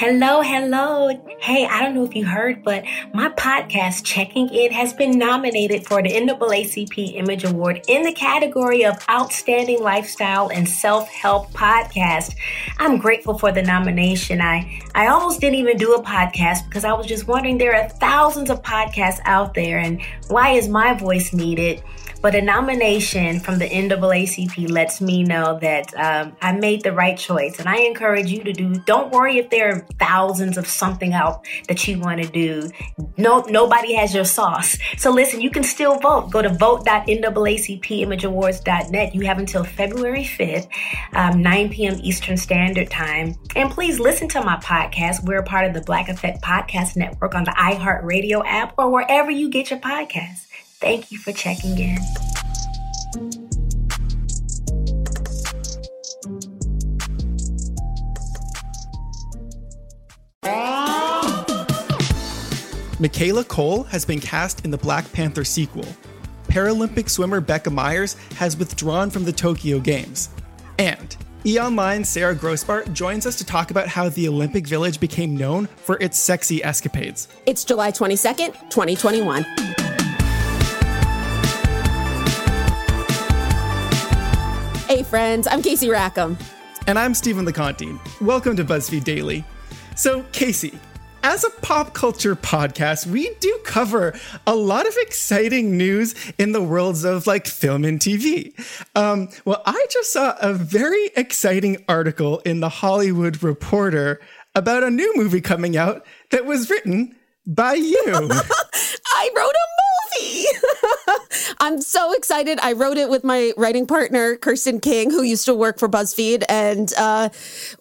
Hello, hello. Hey, I don't know if you heard, but my podcast, Checking In, has been nominated for the NAACP Image Award in the category of Outstanding Lifestyle and Self Help Podcast. I'm grateful for the nomination. I, I almost didn't even do a podcast because I was just wondering there are thousands of podcasts out there, and why is my voice needed? But a nomination from the NAACP lets me know that um, I made the right choice. And I encourage you to do, don't worry if there are thousands of something out that you want to do. No, nobody has your sauce. So listen, you can still vote. Go to vote.naacpimageawards.net. You have until February 5th, um, 9 p.m. Eastern Standard Time. And please listen to my podcast. We're a part of the Black Effect Podcast Network on the iHeartRadio app or wherever you get your podcasts. Thank you for checking in. Michaela Coel has been cast in the Black Panther sequel. Paralympic swimmer Becca Meyers has withdrawn from the Tokyo Games. And E Online Sarah Grossbart joins us to talk about how the Olympic Village became known for its sexy escapades. It's July 22nd, 2021. Friends, I'm Casey Rackham. And I'm Stephen LaConte. Welcome to BuzzFeed Daily. So, Casey, as a pop culture podcast, we do cover a lot of exciting news in the worlds of like film and TV. Um, well, I just saw a very exciting article in The Hollywood Reporter about a new movie coming out that was written by you. I wrote a movie. I'm so excited. I wrote it with my writing partner, Kirsten King, who used to work for BuzzFeed. And uh,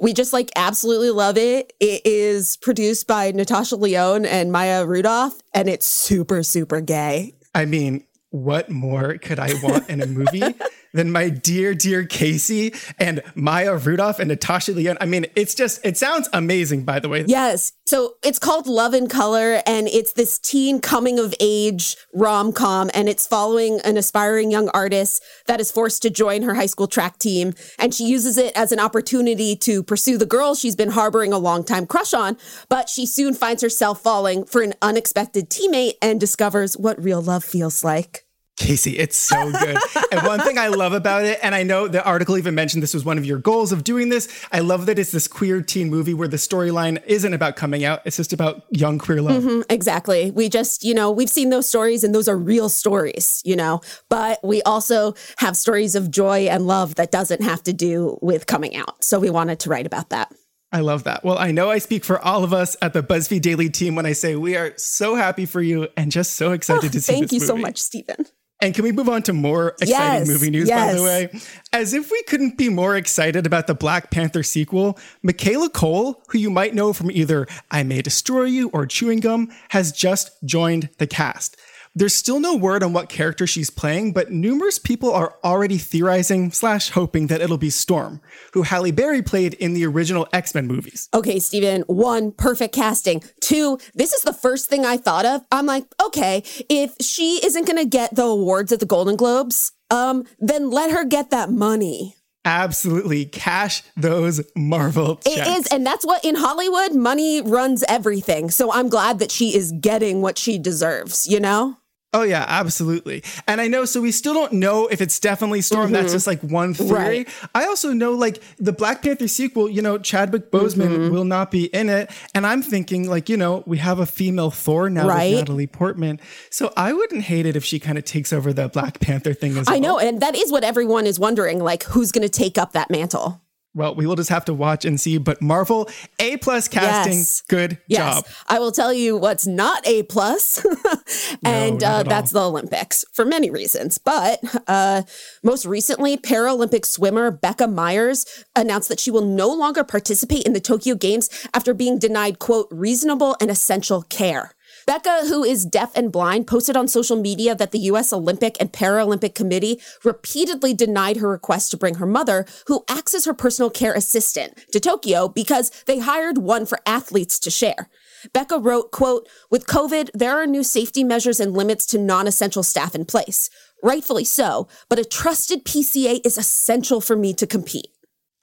we just like absolutely love it. It is produced by Natasha Lyonne and Maya Rudolph, and it's super, super gay. I mean, what more could I want in a movie than my dear, dear Casey and Maya Rudolph and Natasha Lyonne. I mean, it's just, it sounds amazing, by the way. Yes. So it's called Love in Color, and it's this teen coming of age rom com, and it's following an aspiring young artist that is forced to join her high school track team. And she uses it as an opportunity to pursue the girl she's been harboring a long time crush on, but she soon finds herself falling for an unexpected teammate and discovers what real love feels like. Casey, it's so good. and one thing I love about it, and I know the article even mentioned this was one of your goals of doing this. I love that it's this queer teen movie where the storyline isn't about coming out, it's just about young queer love. Mm-hmm, exactly. We just, you know, we've seen those stories and those are real stories, you know, but we also have stories of joy and love that doesn't have to do with coming out. So we wanted to write about that. I love that. Well, I know I speak for all of us at the BuzzFeed Daily team when I say we are so happy for you and just so excited oh, to see you. Thank you movie. so much, Stephen. And can we move on to more exciting yes, movie news, yes. by the way? As if we couldn't be more excited about the Black Panther sequel, Michaela Coel, who you might know from either I May Destroy You or Chewing Gum, has just joined the cast. There's still no word on what character she's playing, but numerous people are already theorizing slash hoping that it'll be Storm, who Halle Berry played in the original X-Men movies. Okay, Steven, one, perfect casting. Two, this is the first thing I thought of. I'm like, okay, if she isn't gonna get the awards at the Golden Globes, um, then let her get that money absolutely cash those Marvel checks. It is, and that's what in Hollywood, money runs everything. So I'm glad that she is getting what she deserves, you know? Oh yeah, absolutely. And I know so we still don't know if it's definitely Storm. Mm-hmm. That's just like one theory. Right. I also know like the Black Panther sequel, you know, Chadwick Boseman mm-hmm. will not be in it. And I'm thinking like, you know, we have a female Thor now right. with Natalie Portman. So I wouldn't hate it if she kind of takes over the Black Panther thing as well. I know, and that is what everyone is wondering, like who's gonna take up that mantle. Well, we will just have to watch and see. But Marvel, A plus casting, yes. good yes. job. I will tell you what's not A plus, and no, uh, that's the Olympics for many reasons. But uh, most recently, Paralympic swimmer Becca Meyers announced that she will no longer participate in the Tokyo Games after being denied quote reasonable and essential care. Becca, who is deaf and blind, posted on social media that the U.S. Olympic and Paralympic Committee repeatedly denied her request to bring her mother, who acts as her personal care assistant, to Tokyo because they hired one for athletes to share. Becca wrote, quote, with COVID, there are new safety measures and limits to non-essential staff in place. Rightfully so, but a trusted PCA is essential for me to compete.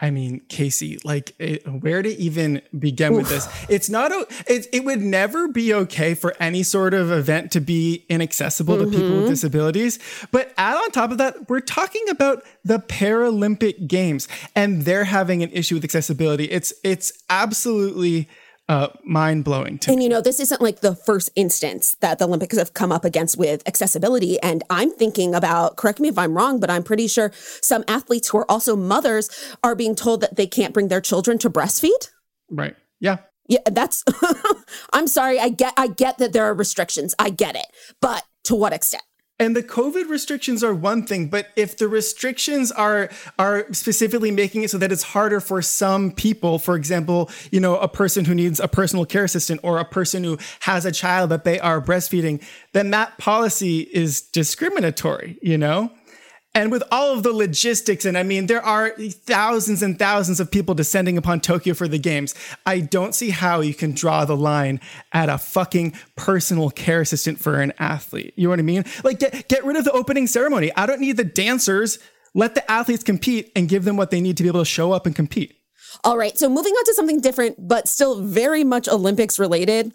I mean, Casey, like, it, where to even begin Oof. with this? It's not, a, it, it would never be okay for any sort of event to be inaccessible mm-hmm. to people with mm-hmm. disabilities. But add on top of that, we're talking about the Paralympic Games and they're having an issue with accessibility. It's, it's absolutely uh, mind blowing to and me. you know, this isn't like the first instance that the Olympics have come up against with accessibility. And I'm thinking about, correct me if I'm wrong, but I'm pretty sure some athletes who are also mothers are being told that they can't bring their children to breastfeed. Right. Yeah. Yeah, that's I'm sorry. I get I get that there are restrictions. I get it. But to what extent? And the COVID restrictions are one thing, but if the restrictions are are specifically making it so that it's harder for some people, for example, you know, a person who needs a personal care assistant or a person who has a child that they are breastfeeding, then that policy is discriminatory, you know? And with all of the logistics, and I mean, there are thousands and thousands of people descending upon Tokyo for the games. I don't see how you can draw the line at a fucking personal care assistant for an athlete. You know what I mean? Like, get, get rid of the opening ceremony. I don't need the dancers. Let the athletes compete and give them what they need to be able to show up and compete. All right. So moving on to something different, but still very much Olympics related.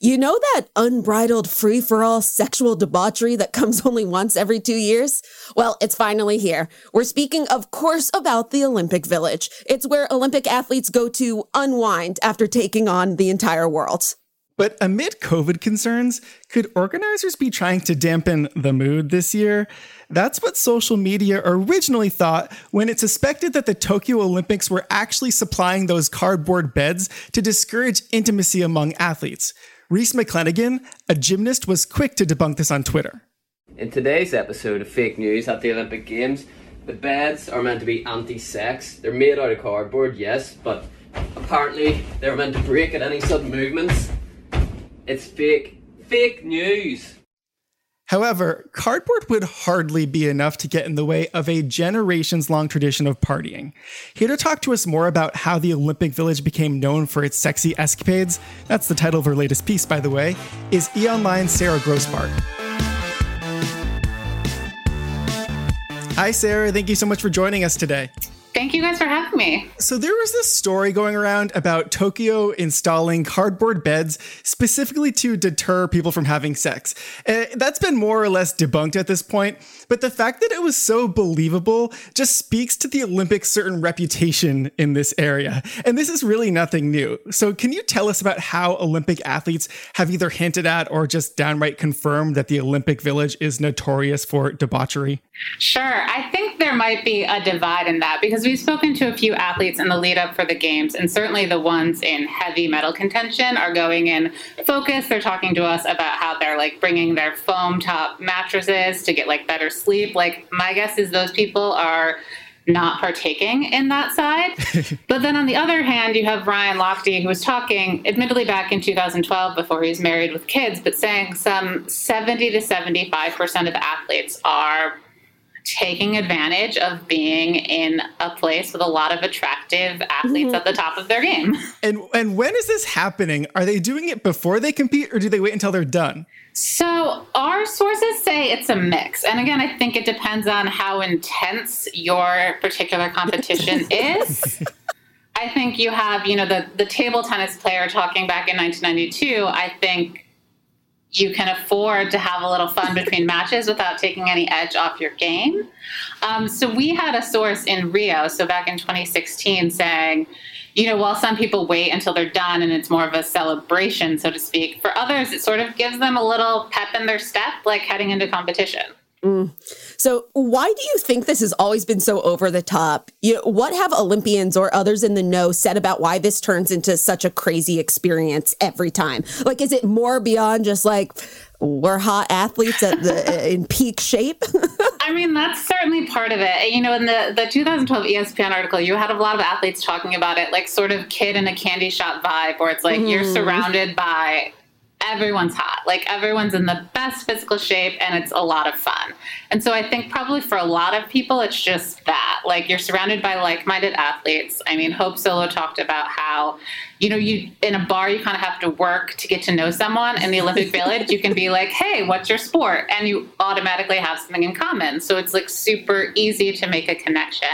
You know that unbridled free for all sexual debauchery that comes only once every two years? Well, it's finally here. We're speaking, of course, about the Olympic Village. It's where Olympic athletes go to unwind after taking on the entire world. But amid COVID concerns, could organizers be trying to dampen the mood this year? That's what social media originally thought when it suspected that the Tokyo Olympics were actually supplying those cardboard beds to discourage intimacy among athletes. Rhys McClenaghan, a gymnast, was quick to debunk this on Twitter. In today's episode of Fake News at the Olympic Games, the beds are meant to be anti sex. They're made out of cardboard, yes, but apparently they're meant to break at any sudden movements. It's fake. Fake news. However, cardboard would hardly be enough to get in the way of a generations long tradition of partying. Here to talk to us more about how the Olympic Village became known for its sexy escapades, that's the title of her latest piece, by the way, is E Online's Sarah Grossbart. Hi, Sarah. Thank you so much for joining us today. Thank you guys for having me. So, there was this story going around about Tokyo installing cardboard beds specifically to deter people from having sex. Uh, that's been more or less debunked at this point, but the fact that it was so believable just speaks to the Olympics' certain reputation in this area. And this is really nothing new. So, can you tell us about how Olympic athletes have either hinted at or just downright confirmed that the Olympic Village is notorious for debauchery? Sure. I think there might be a divide in that because we've spoken to a few athletes in the lead up for the games, and certainly the ones in heavy medal contention are going in focus. They're talking to us about how they're like bringing their foam top mattresses to get like better sleep. Like, my guess is those people are not partaking in that side. but then on the other hand, you have Ryan Lochte, who was talking, admittedly back in 2012 before he was married with kids, but saying some 70 to 75% of athletes are taking advantage of being in a place with a lot of attractive athletes mm-hmm. at the top of their game. And and when is this happening? Are they doing it before they compete or do they wait until they're done? So, our sources say it's a mix. And again, I think it depends on how intense your particular competition is. I think you have, you know, the, the table tennis player talking back in 1992. I think you can afford to have a little fun between matches without taking any edge off your game. Um, so, we had a source in Rio, so back in 2016, saying, you know, while some people wait until they're done and it's more of a celebration, so to speak, for others, it sort of gives them a little pep in their step, like heading into competition. Mm. So, why do you think this has always been so over the top? You know, what have Olympians or others in the know said about why this turns into such a crazy experience every time? Like, is it more beyond just like we're hot athletes at the in peak shape? I mean, that's certainly part of it. You know, in the, the 2012 ESPN article, you had a lot of athletes talking about it, like sort of kid in a candy shop vibe, where it's like mm. you're mm-hmm. surrounded by everyone's hot. Like everyone's in the best physical shape and it's a lot of fun. And so I think probably for a lot of people, it's just that. Like you're surrounded by like minded athletes. I mean, Hope Solo talked about how, you know, you in a bar, you kind of have to work to get to know someone. In the Olympic Village, you can be like, hey, what's your sport? And you automatically have something in common. So it's like super easy to make a connection.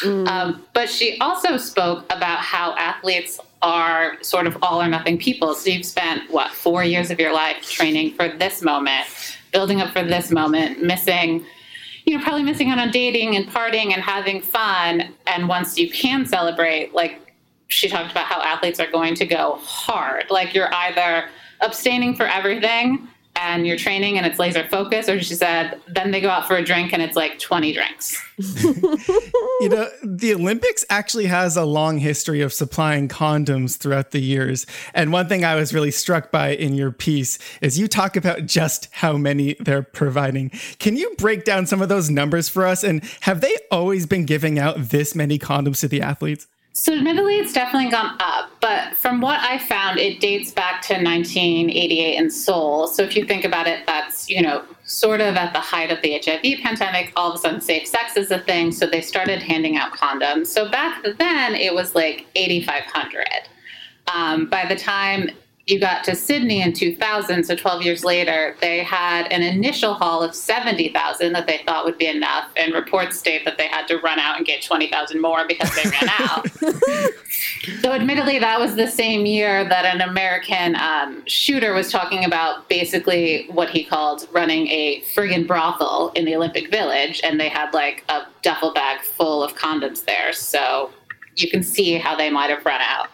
Mm. Um, but she also spoke about how athletes are sort of all or nothing people. So you've spent, what, four years of your life training for this moment, building up for this moment, missing, you know, probably missing out on dating and partying and having fun. And once you can celebrate, like she talked about how athletes are going to go hard. Like you're either abstaining for everything and you're training and it's laser focus, or she said, then they go out for a drink and it's like 20 drinks. you know, the Olympics actually has a long history of supplying condoms throughout the years. And one thing I was really struck by in your piece is you talk about just how many they're providing. Can you break down some of those numbers for us? And have they always been giving out this many condoms to the athletes? So, admittedly, it's definitely gone up, but from what I found, it dates back to 1988 in Seoul. So, if you think about it, that's, you know, sort of at the height of the HIV pandemic. All of a sudden, safe sex is a thing. So, they started handing out condoms. So, back then, it was like 8,500. Um, by the time you got to Sydney in 2000, so 12 years later, they had an initial haul of 70,000 that they thought would be enough, and reports state that they had to run out and get 20,000 more because they ran out. so, admittedly, that was the same year that an American um, shooter was talking about basically what he called running a friggin' brothel in the Olympic Village, and they had like a duffel bag full of condoms there. So, you can see how they might have run out.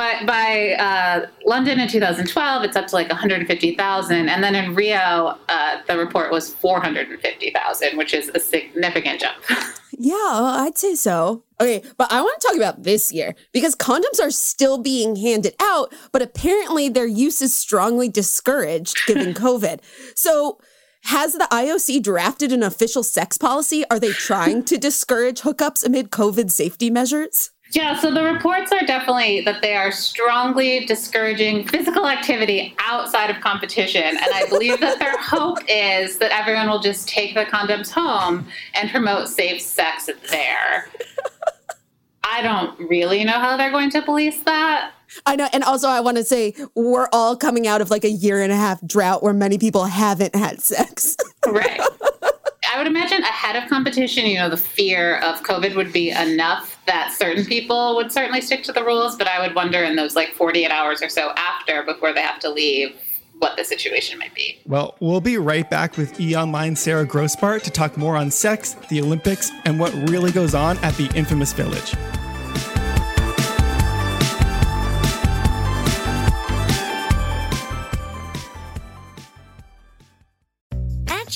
But by uh, London in 2012, it's up to like 150,000. And then in Rio, uh, the report was 450,000, which is a significant jump. yeah, I'd say so. Okay, but I want to talk about this year because condoms are still being handed out, but apparently their use is strongly discouraged given COVID. So, has the IOC drafted an official sex policy? Are they trying to discourage hookups amid COVID safety measures? Yeah, so the reports are definitely that they are strongly discouraging physical activity outside of competition. And I believe that their hope is that everyone will just take the condoms home and promote safe sex there. I don't really know how they're going to police that. I know. And also, I want to say we're all coming out of like a year and a half drought where many people haven't had sex. right. I would imagine ahead of competition, you know, the fear of COVID would be enough that certain people would certainly stick to the rules. But I would wonder in those like 48 hours or so after before they have to leave what the situation might be. Well, we'll be right back with E Online Sarah Grossbart to talk more on sex, the Olympics, and what really goes on at the infamous village.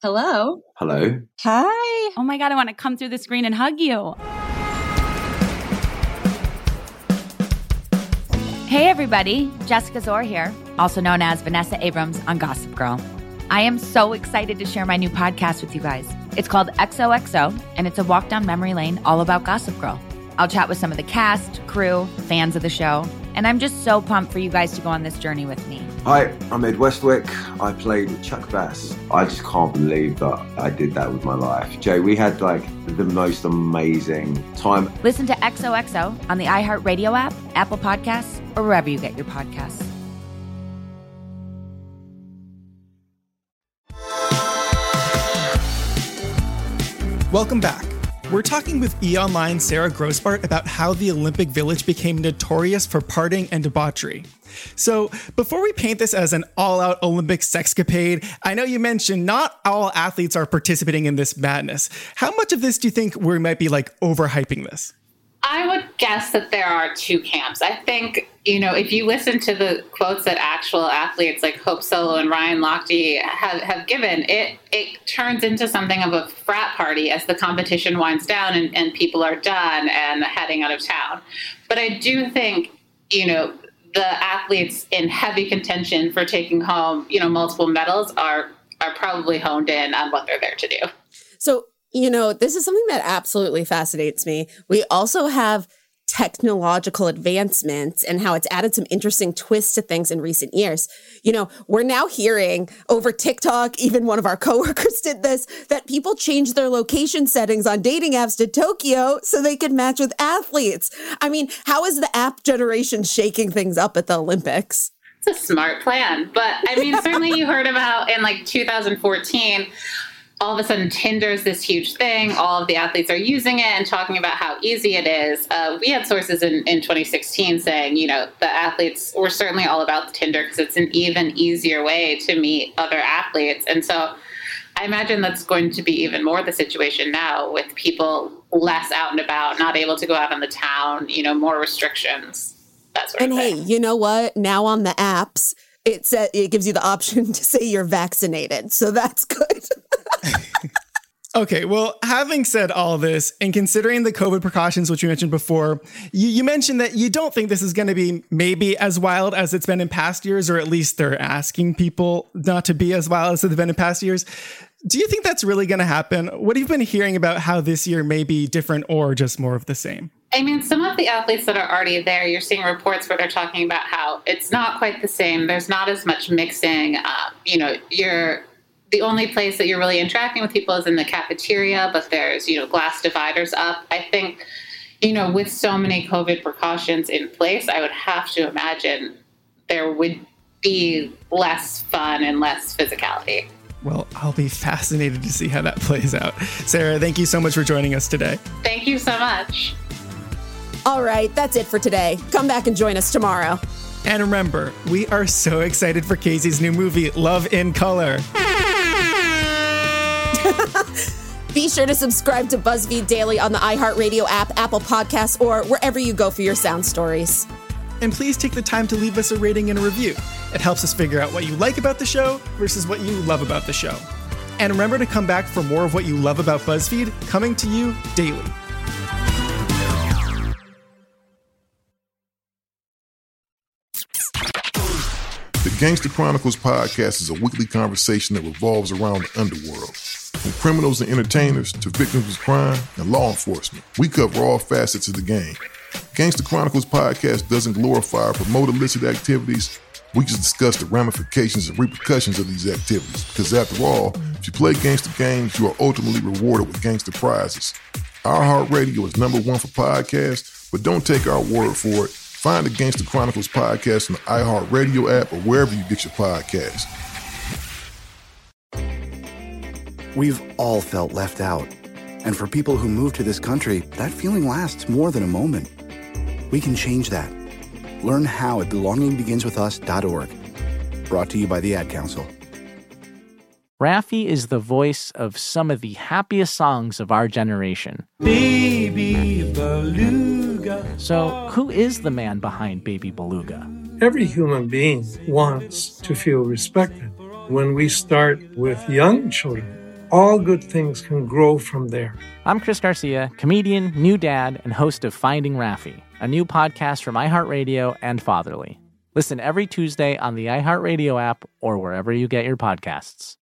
Hello. Hello. Hi. Oh my God, I want to come through the screen and hug you. Hey, everybody. Jessica Szohr here, also known as Vanessa Abrams on Gossip Girl. I am so excited to share my new podcast with you guys. It's called XOXO, and it's a walk down memory lane all about Gossip Girl. I'll chat with some of the cast, crew, fans of the show, and I'm just so pumped for you guys to go on this journey with me. Hi, I'm Ed Westwick. I played with Chuck Bass. I just can't believe that I did that with my life. Jay, we had like the most amazing time. Listen to XOXO on the iHeartRadio app, Apple Podcasts, or wherever you get your podcasts. Welcome back. We're talking with E! Online Sarah Grossbart about how the Olympic Village became notorious for partying and debauchery. So, before we paint this as an all out Olympic sexcapade, I know you mentioned not all athletes are participating in this madness. How much of this do you think we might be like overhyping this? I would guess that there are two camps. I think, you know, if you listen to the quotes that actual athletes like Hope Solo and Ryan Lochte have, have given, it it turns into something of a frat party as the competition winds down and, and people are done and heading out of town. But I do think, you know, the athletes in heavy contention for taking home, you know, multiple medals are are probably honed in on what they're there to do. So you know, this is something that absolutely fascinates me. We also have technological advancements and how it's added some interesting twists to things in recent years. You know, we're now hearing over TikTok, even one of our coworkers did this, that people change their location settings on dating apps to Tokyo so they could match with athletes. I mean, how is the app generation shaking things up at the Olympics? It's a smart plan. But I mean, certainly you heard about in like 2014 all of a sudden Tinder's this huge thing. All of the athletes are using it and talking about how easy it is. Uh, we had sources in, in 2016 saying, you know, the athletes were certainly all about Tinder because it's an even easier way to meet other athletes. And so I imagine that's going to be even more the situation now with people less out and about, not able to go out in the town, you know, more restrictions. That sort and of hey, thing. you know what? Now on the apps, it says it gives you the option to say you're vaccinated. So that's good. Okay, well, having said all this and considering the COVID precautions, which you mentioned before, you, you mentioned that you don't think this is going to be maybe as wild as it's been in past years, or at least they're asking people not to be as wild as they've been in past years. Do you think that's really going to happen? What have you been hearing about how this year may be different or just more of the same? I mean, some of the athletes that are already there, you're seeing reports where they're talking about how it's not quite the same. There's not as much mixing. Uh, you know, you're the only place that you're really interacting with people is in the cafeteria, but there's, you know, glass dividers up. I think, you know, with so many COVID precautions in place, I would have to imagine there would be less fun and less physicality. Well, I'll be fascinated to see how that plays out. Sarah, thank you so much for joining us today. Thank you so much. All right, that's it for today. Come back and join us tomorrow. And remember, we are so excited for Casey's new movie, Love in Color. Be sure to subscribe to BuzzFeed Daily on the iHeartRadio app, Apple Podcasts, or wherever you go for your sound stories. And please take the time to leave us a rating and a review. It helps us figure out what you like about the show versus what you love about the show. And remember to come back for more of what you love about BuzzFeed coming to you daily. The Gangster Chronicles podcast is a weekly conversation that revolves around the underworld. From criminals and entertainers to victims of crime and law enforcement, we cover all facets of the game. Gangster Chronicles podcast doesn't glorify or promote illicit activities. We just discuss the ramifications and repercussions of these activities. Because after all, if you play gangster games, you are ultimately rewarded with gangster prizes. iHeartRadio is number one for podcasts, but don't take our word for it. Find the Gangster Chronicles podcast on the iHeartRadio app or wherever you get your podcasts. We've all felt left out. And for people who move to this country, that feeling lasts more than a moment. We can change that. Learn how at belongingbeginswithus.org. Brought to you by the Ad Council. Raffi is the voice of some of the happiest songs of our generation. Baby Beluga. So, who is the man behind Baby Beluga? Every human being wants to feel respected. When we start with young children, all good things can grow from there. I'm Chris Garcia, comedian, new dad, and host of Finding Raffi, a new podcast from iHeartRadio and Fatherly. Listen every Tuesday on the iHeartRadio app or wherever you get your podcasts.